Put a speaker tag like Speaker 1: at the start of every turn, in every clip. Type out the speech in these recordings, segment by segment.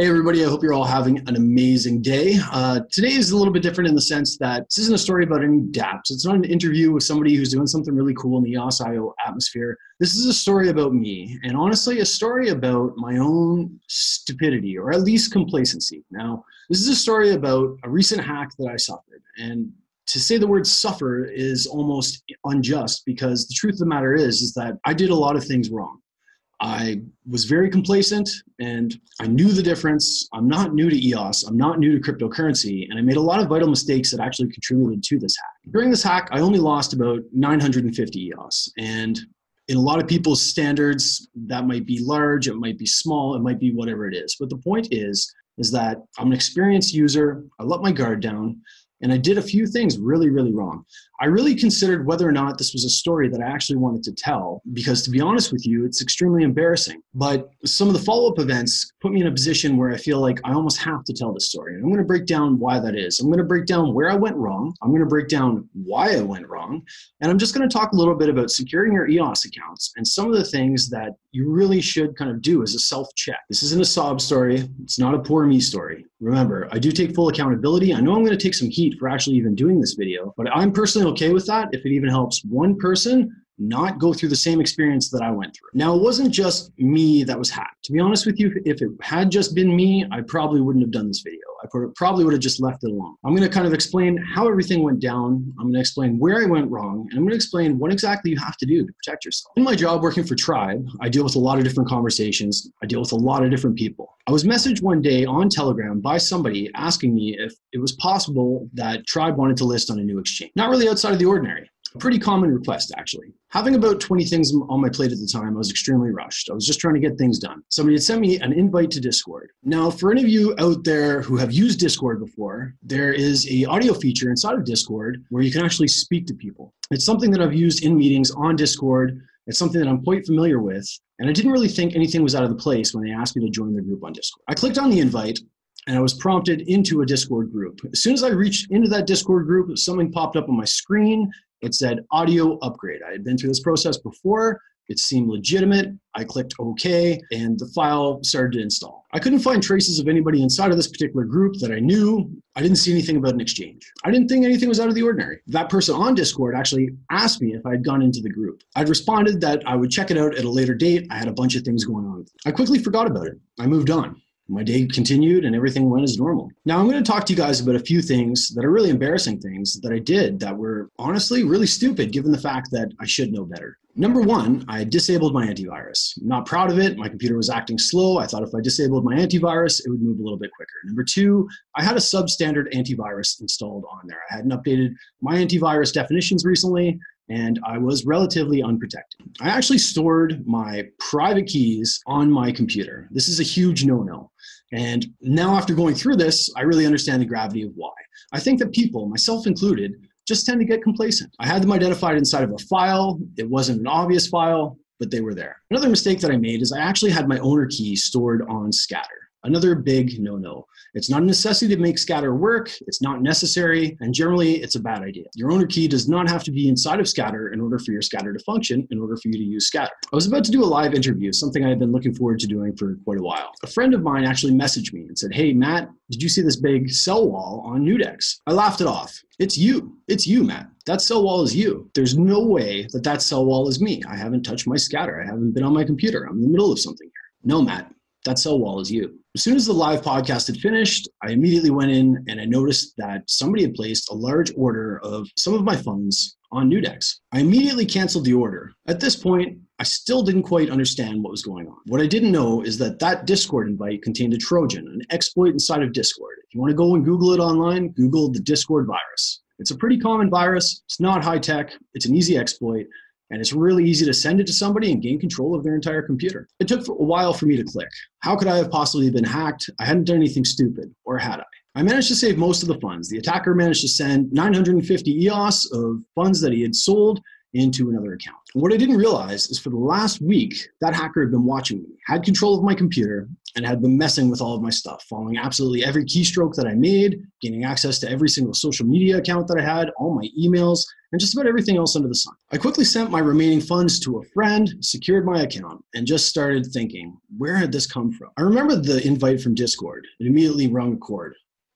Speaker 1: Hey, everybody, I hope you're all having an amazing day. Uh, today is a little bit different in the sense that this isn't a story about any dApps. It's not an interview with somebody who's doing something really cool in the EOS.io atmosphere. This is a story about me, and honestly, a story about my own stupidity, or at least complacency. Now, this is a story about a recent hack that I suffered. And to say the word suffer is almost unjust because the truth of the matter is, is that I did a lot of things wrong. I was very complacent and I knew the difference. I'm not new to EOS, I'm not new to cryptocurrency, and I made a lot of vital mistakes that actually contributed to this hack. During this hack, I only lost about 950 EOS. And in a lot of people's standards, that might be large, it might be small, it might be whatever it is. But the point is, is that I'm an experienced user, I let my guard down, and I did a few things really, really wrong. I really considered whether or not this was a story that I actually wanted to tell because, to be honest with you, it's extremely embarrassing. But some of the follow up events put me in a position where I feel like I almost have to tell this story. And I'm going to break down why that is. I'm going to break down where I went wrong. I'm going to break down why I went wrong. And I'm just going to talk a little bit about securing your EOS accounts and some of the things that you really should kind of do as a self check. This isn't a sob story, it's not a poor me story. Remember, I do take full accountability. I know I'm going to take some heat for actually even doing this video, but I'm personally okay with that if it even helps one person not go through the same experience that I went through. Now, it wasn't just me that was hacked. To be honest with you, if it had just been me, I probably wouldn't have done this video. I probably would have just left it alone. I'm going to kind of explain how everything went down. I'm going to explain where I went wrong, and I'm going to explain what exactly you have to do to protect yourself. In my job working for Trybe, I deal with a lot of different conversations. I deal with a lot of different people. I was messaged one day on Telegram by somebody asking me if it was possible that Trybe wanted to list on a new exchange. Not really outside of the ordinary. Pretty common request, actually. Having about 20 things on my plate at the time, I was extremely rushed. I was just trying to get things done. Somebody had sent me an invite to Discord. Now, for any of you out there who have used Discord before, there is a audio feature inside of Discord where you can actually speak to people. It's something that I've used in meetings on Discord. It's something that I'm quite familiar with, and I didn't really think anything was out of the place when they asked me to join the group on Discord. I clicked on the invite, and I was prompted into a Discord group. As soon as I reached into that Discord group, something popped up on my screen it said audio upgrade. I had been through this process before. It seemed legitimate. I clicked OK, and the file started to install. I couldn't find traces of anybody inside of this particular group that I knew. I didn't see anything about an exchange. I didn't think anything was out of the ordinary. That person on Discord actually asked me if I had gone into the group. I'd responded that I would check it out at a later date. I had a bunch of things going on. I quickly forgot about it. I moved on my day continued and everything went as normal. Now, I'm going to talk to you guys about a few things that are really embarrassing things that I did that were honestly really stupid given the fact that I should know better. Number one, I disabled my antivirus. I'm not proud of it. My computer was acting slow. I thought if I disabled my antivirus, it would move a little bit quicker. Number two, I had a substandard antivirus installed on there. I hadn't updated my antivirus definitions recently, and I was relatively unprotected. I actually stored my private keys on my computer. This is a huge no no. And now, after going through this, I really understand the gravity of why. I think that people, myself included, just tend to get complacent. I had them identified inside of a file. It wasn't an obvious file, but they were there. Another mistake that I made is I actually had my owner key stored on Scatter. Another big no no. It's not a necessity to make scatter work, it's not necessary, and generally it's a bad idea. Your owner key does not have to be inside of scatter in order for your scatter to function, in order for you to use scatter. I was about to do a live interview, something I had been looking forward to doing for quite a while. A friend of mine actually messaged me and said, Hey, Matt, did you see this big sell wall on Newdex? I laughed it off. It's you. It's you, Matt. That sell wall is you. There's no way that that sell wall is me. I haven't touched my scatter. I haven't been on my computer. I'm in the middle of something here. No, Matt, that sell wall is you. As soon as the live podcast had finished, I immediately went in and I noticed that somebody had placed a large order of some of my funds on Newdex. I immediately canceled the order. At this point, I still didn't quite understand what was going on. What I didn't know is that that Discord invite contained a Trojan, an exploit inside of Discord. If you want to go and Google it online, Google the Discord virus. It's a pretty common virus. It's not high tech. It's an easy exploit and it's really easy to send it to somebody and gain control of their entire computer. It took a while for me to click. How could I have possibly been hacked? I hadn't done anything stupid, or had I? I managed to save most of the funds. The attacker managed to send 950 EOS of funds that he had sold into another account. And what I didn't realize is for the last week, that hacker had been watching me, had control of my computer, and had been messing with all of my stuff, following absolutely every keystroke that I made, gaining access to every single social media account that I had, all my emails, and just about everything else under the sun. I quickly sent my remaining funds to a friend, secured my account, and just started thinking, where had this come from? I remember the invite from Discord. It immediately rung a chord.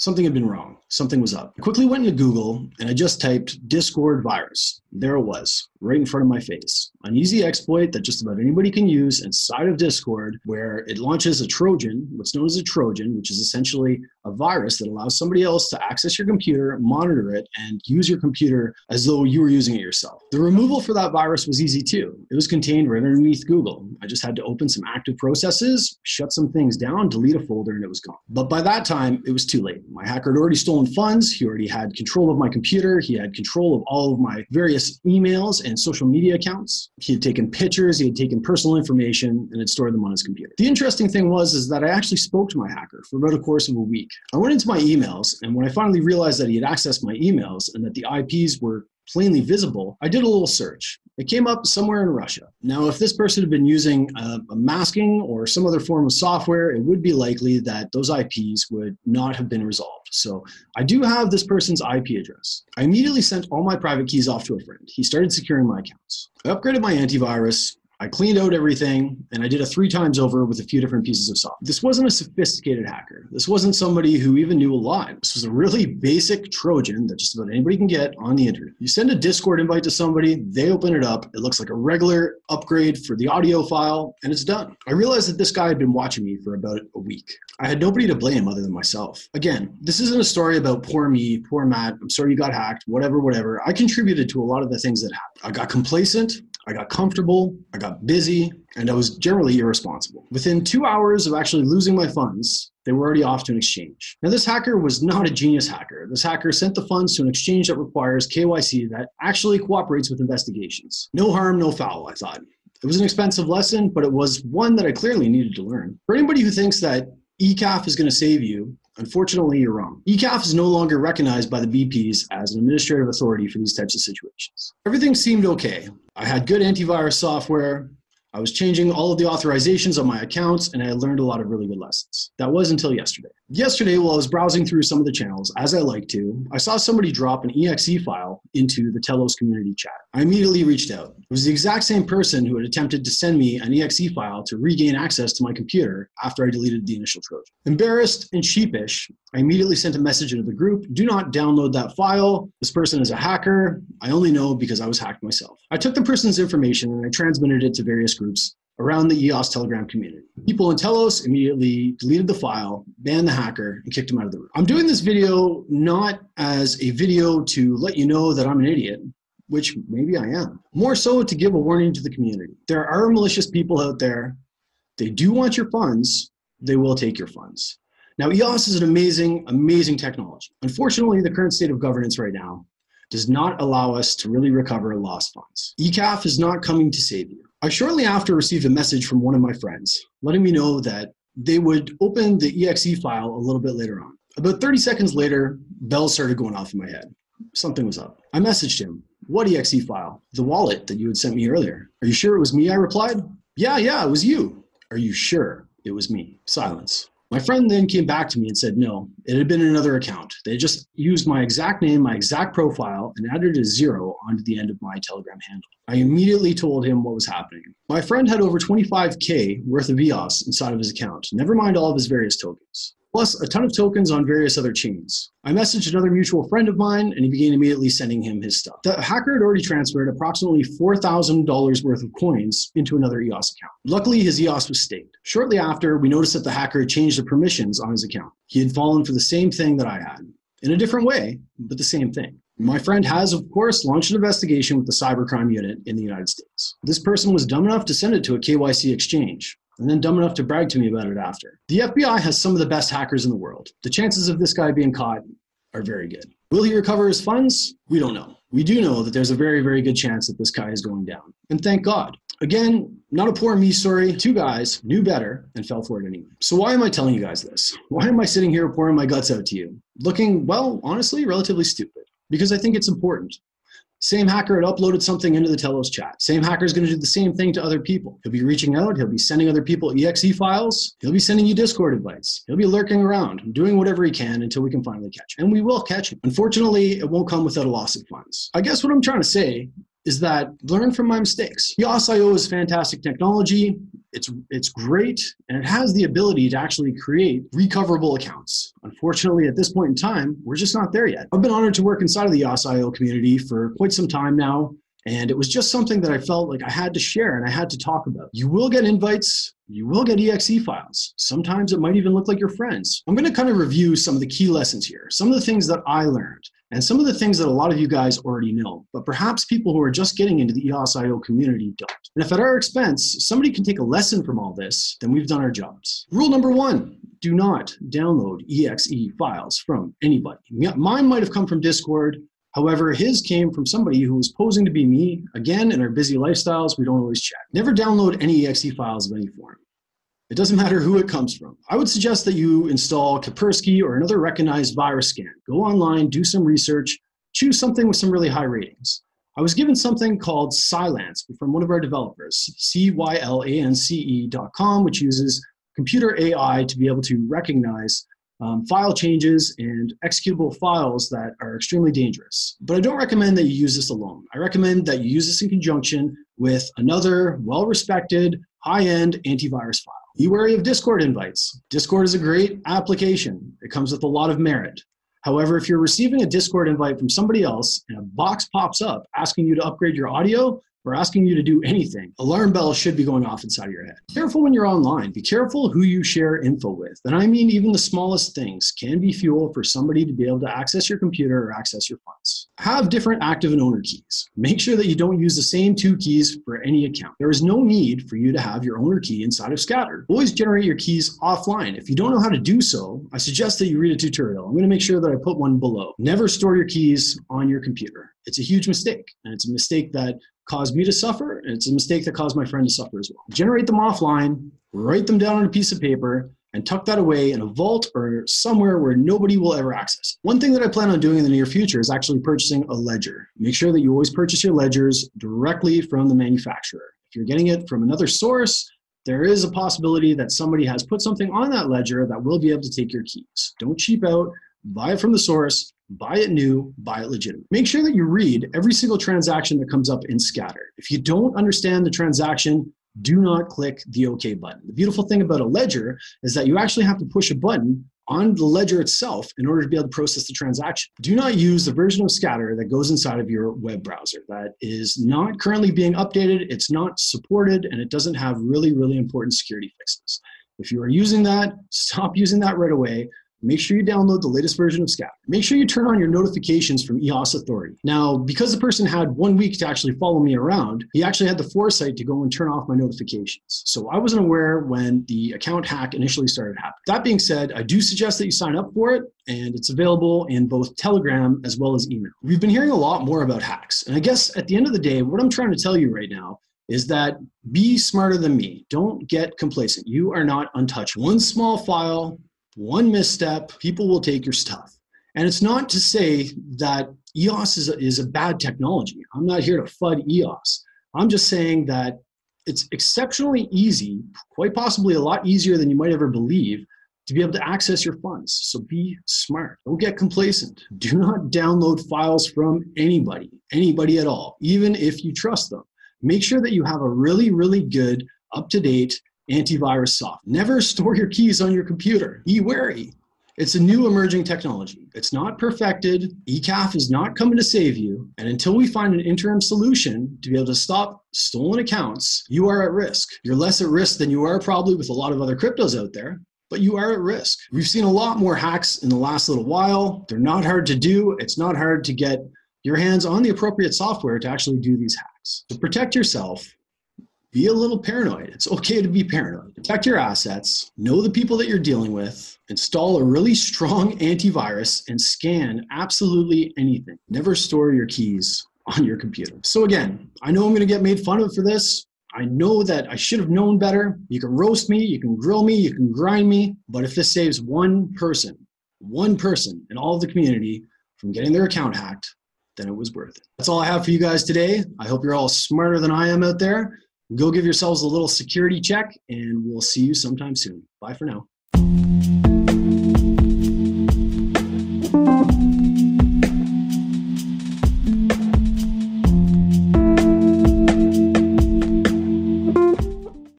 Speaker 1: Something had been wrong. Something was up. I quickly went into Google and I just typed Discord virus. There it was, right in front of my face. An easy exploit that just about anybody can use inside of Discord, where it launches a Trojan, what's known as a Trojan, which is essentially a virus that allows somebody else to access your computer, monitor it, and use your computer as though you were using it yourself. The removal for that virus was easy too. It was contained right underneath Google. I just had to open some active processes, shut some things down, delete a folder, and it was gone. But by that time, it was too late. My hacker had already stolen funds. He already had control of my computer. He had control of all of my various emails and social media accounts. He had taken pictures. He had taken personal information and had stored them on his computer. The interesting thing was is that I actually spoke to my hacker for about a course of a week. I went into my emails, and when I finally realized that he had accessed my emails and that the IPs were plainly visible, I did a little search. It came up somewhere in Russia. Now, if this person had been using a, a, masking or some other form of software, it would be likely that those IPs would not have been resolved. So I do have this person's IP address. I immediately sent all my private keys off to a friend. He started securing my accounts. I upgraded my antivirus, I cleaned out everything and I did it three times over with a few different pieces of software. This wasn't a sophisticated hacker. This wasn't somebody who even knew a lot. This was a really basic Trojan that just about anybody can get on the internet. You send a Discord invite to somebody, they open it up. It looks like a regular upgrade for the audio file, and it's done. I realized that this guy had been watching me for about a week. I had nobody to blame other than myself. Again, this isn't a story about poor me, poor Matt. I'm sorry you got hacked, whatever, whatever. I contributed to a lot of the things that happened. I got complacent. I got comfortable, I got busy, and I was generally irresponsible. Within two hours of actually losing my funds, they were already off to an exchange. Now, this hacker was not a genius hacker. This hacker sent the funds to an exchange that requires KYC that actually cooperates with investigations. No harm, no foul, I thought. It was an expensive lesson, but it was one that I clearly needed to learn. For anybody who thinks that ECAF is going to save you, Unfortunately, you're wrong. ECAF is no longer recognized by the BPs as an administrative authority for these types of situations. Everything seemed okay. I had good antivirus software. I was changing all of the authorizations on my accounts, and I learned a lot of really good lessons. That was until yesterday. Yesterday, while I was browsing through some of the channels, as I like to, I saw somebody drop an exe file into the Telos community chat. I immediately reached out. It was the exact same person who had attempted to send me an exe file to regain access to my computer after I deleted the initial Trojan. Embarrassed and sheepish, I immediately sent a message into the group do not download that file. This person is a hacker. I only know because I was hacked myself. I took the person's information and I transmitted it to various groups around the EOS Telegram community. People in Telos immediately deleted the file, banned the hacker, and kicked him out of the room. I'm doing this video not as a video to let you know that I'm an idiot, which maybe I am. More so to give a warning to the community. There are malicious people out there. They do want your funds. They will take your funds. Now, EOS is an amazing, amazing technology. Unfortunately, the current state of governance right now does not allow us to really recover lost funds. ECAF is not coming to save you. I shortly after received a message from one of my friends letting me know that they would open the exe file a little bit later on. About 30 seconds later, bells started going off in my head. Something was up. I messaged him, What exe file? The wallet that you had sent me earlier. Are you sure it was me? I replied, Yeah, yeah, it was you. Are you sure it was me? Silence. My friend then came back to me and said, no, it had been another account. They just used my exact name, my exact profile, and added a zero onto the end of my Telegram handle. I immediately told him what was happening. My friend had over 25K worth of EOS inside of his account, never mind all of his various tokens plus a ton of tokens on various other chains. I messaged another mutual friend of mine and he began immediately sending him his stuff. The hacker had already transferred approximately $4,000 worth of coins into another EOS account. Luckily, his EOS was staked. Shortly after, we noticed that the hacker had changed the permissions on his account. He had fallen for the same thing that I had, in a different way, but the same thing. My friend has, of course, launched an investigation with the cybercrime unit in the United States. This person was dumb enough to send it to a KYC exchange and then dumb enough to brag to me about it after. The FBI has some of the best hackers in the world. The chances of this guy being caught are very good. Will he recover his funds? We don't know. We do know that there's a very, very good chance that this guy is going down. And thank God. Again, not a poor me story. Two guys knew better and fell for it anyway. So, why am I telling you guys this? Why am I sitting here pouring my guts out to you? Looking, well, honestly, relatively stupid. Because I think it's important. Same hacker had uploaded something into the Telos chat. Same hacker is going to do the same thing to other people. He'll be reaching out. He'll be sending other people exe files. He'll be sending you Discord invites. He'll be lurking around, doing whatever he can until we can finally catch him. And we will catch him. Unfortunately, it won't come without a loss of funds. I guess what I'm trying to say is that learn from my mistakes. EOS.io is fantastic technology. It's it's great and it has the ability to actually create recoverable accounts. Unfortunately, at this point in time, we're just not there yet. I've been honored to work inside of the EOS.io community for quite some time now. And it was just something that I felt like I had to share and I had to talk about. You will get invites, you will get exe files. Sometimes it might even look like your friends. I'm going to kind of review some of the key lessons here, some of the things that I learned, and some of the things that a lot of you guys already know, but perhaps people who are just getting into the EOS.io community don't. And if at our expense, somebody can take a lesson from all this, then we've done our jobs. Rule number one do not download exe files from anybody. Mine might have come from Discord. However, his came from somebody who was posing to be me. Again, in our busy lifestyles, we don't always check. Never download any exe files of any form. It doesn't matter who it comes from. I would suggest that you install Kaspersky or another recognized virus scan. Go online, do some research, choose something with some really high ratings. I was given something called Cylance from one of our developers, C-Y-L-A-N-C-E.com, which uses computer AI to be able to recognize um, file changes and executable files that are extremely dangerous. But I don't recommend that you use this alone. I recommend that you use this in conjunction with another well-respected, high-end antivirus file. Be wary of Discord invites. Discord is a great application. It comes with a lot of merit. However, if you're receiving a Discord invite from somebody else and a box pops up asking you to upgrade your audio, or asking you to do anything, alarm bells should be going off inside of your head. Careful when you're online. Be careful who you share info with. And I mean, even the smallest things can be fuel for somebody to be able to access your computer or access your funds. Have different active and owner keys. Make sure that you don't use the same two keys for any account. There is no need for you to have your owner key inside of Scatter. Always generate your keys offline. If you don't know how to do so, I suggest that you read a tutorial. I'm going to make sure that I put one below. Never store your keys on your computer. It's a huge mistake, and it's a mistake that caused me to suffer, and it's a mistake that caused my friend to suffer as well. Generate them offline, write them down on a piece of paper, and tuck that away in a vault or somewhere where nobody will ever access. One thing that I plan on doing in the near future is actually purchasing a ledger. Make sure that you always purchase your ledgers directly from the manufacturer. If you're getting it from another source, there is a possibility that somebody has put something on that ledger that will be able to take your keys. Don't cheap out, buy it from the source, buy it new, buy it legitimate. Make sure that you read every single transaction that comes up in Scatter. If you don't understand the transaction, do not click the OK button. The beautiful thing about a ledger is that you actually have to push a button on the ledger itself in order to be able to process the transaction. Do not use the version of Scatter that goes inside of your web browser. That is not currently being updated, it's not supported, and it doesn't have really, really important security fixes. If you are using that, stop using that right away make sure you download the latest version of Scatter. Make sure you turn on your notifications from EOS Authority. Now, because the person had one week to actually follow me around, he actually had the foresight to go and turn off my notifications. So I wasn't aware when the account hack initially started happening. That being said, I do suggest that you sign up for it, and it's available in both Telegram as well as email. We've been hearing a lot more about hacks, and I guess at the end of the day, what I'm trying to tell you right now is that be smarter than me. Don't get complacent. You are not untouched. One small file one misstep, people will take your stuff. And it's not to say that EOS is a, is a bad technology. I'm not here to FUD EOS. I'm just saying that it's exceptionally easy, quite possibly a lot easier than you might ever believe, to be able to access your funds. So be smart. Don't get complacent. Do not download files from anybody, anybody at all, even if you trust them. Make sure that you have a really, really good, up to date, antivirus soft. Never store your keys on your computer. Be wary. It's a new emerging technology. It's not perfected. ECAF is not coming to save you. And until we find an interim solution to be able to stop stolen accounts, you are at risk. You're less at risk than you are probably with a lot of other cryptos out there, but you are at risk. We've seen a lot more hacks in the last little while. They're not hard to do. It's not hard to get your hands on the appropriate software to actually do these hacks. To protect yourself, be a little paranoid. It's okay to be paranoid. Protect your assets, know the people that you're dealing with, install a really strong antivirus, and scan absolutely anything. Never store your keys on your computer. So, again, I know I'm going to get made fun of for this. I know that I should have known better. You can roast me, you can grill me, you can grind me, but if this saves one person, one person in all of the community from getting their account hacked, then it was worth it. That's all I have for you guys today. I hope you're all smarter than I am out there. Go give yourselves a little security check, and we'll see you sometime soon. Bye for now.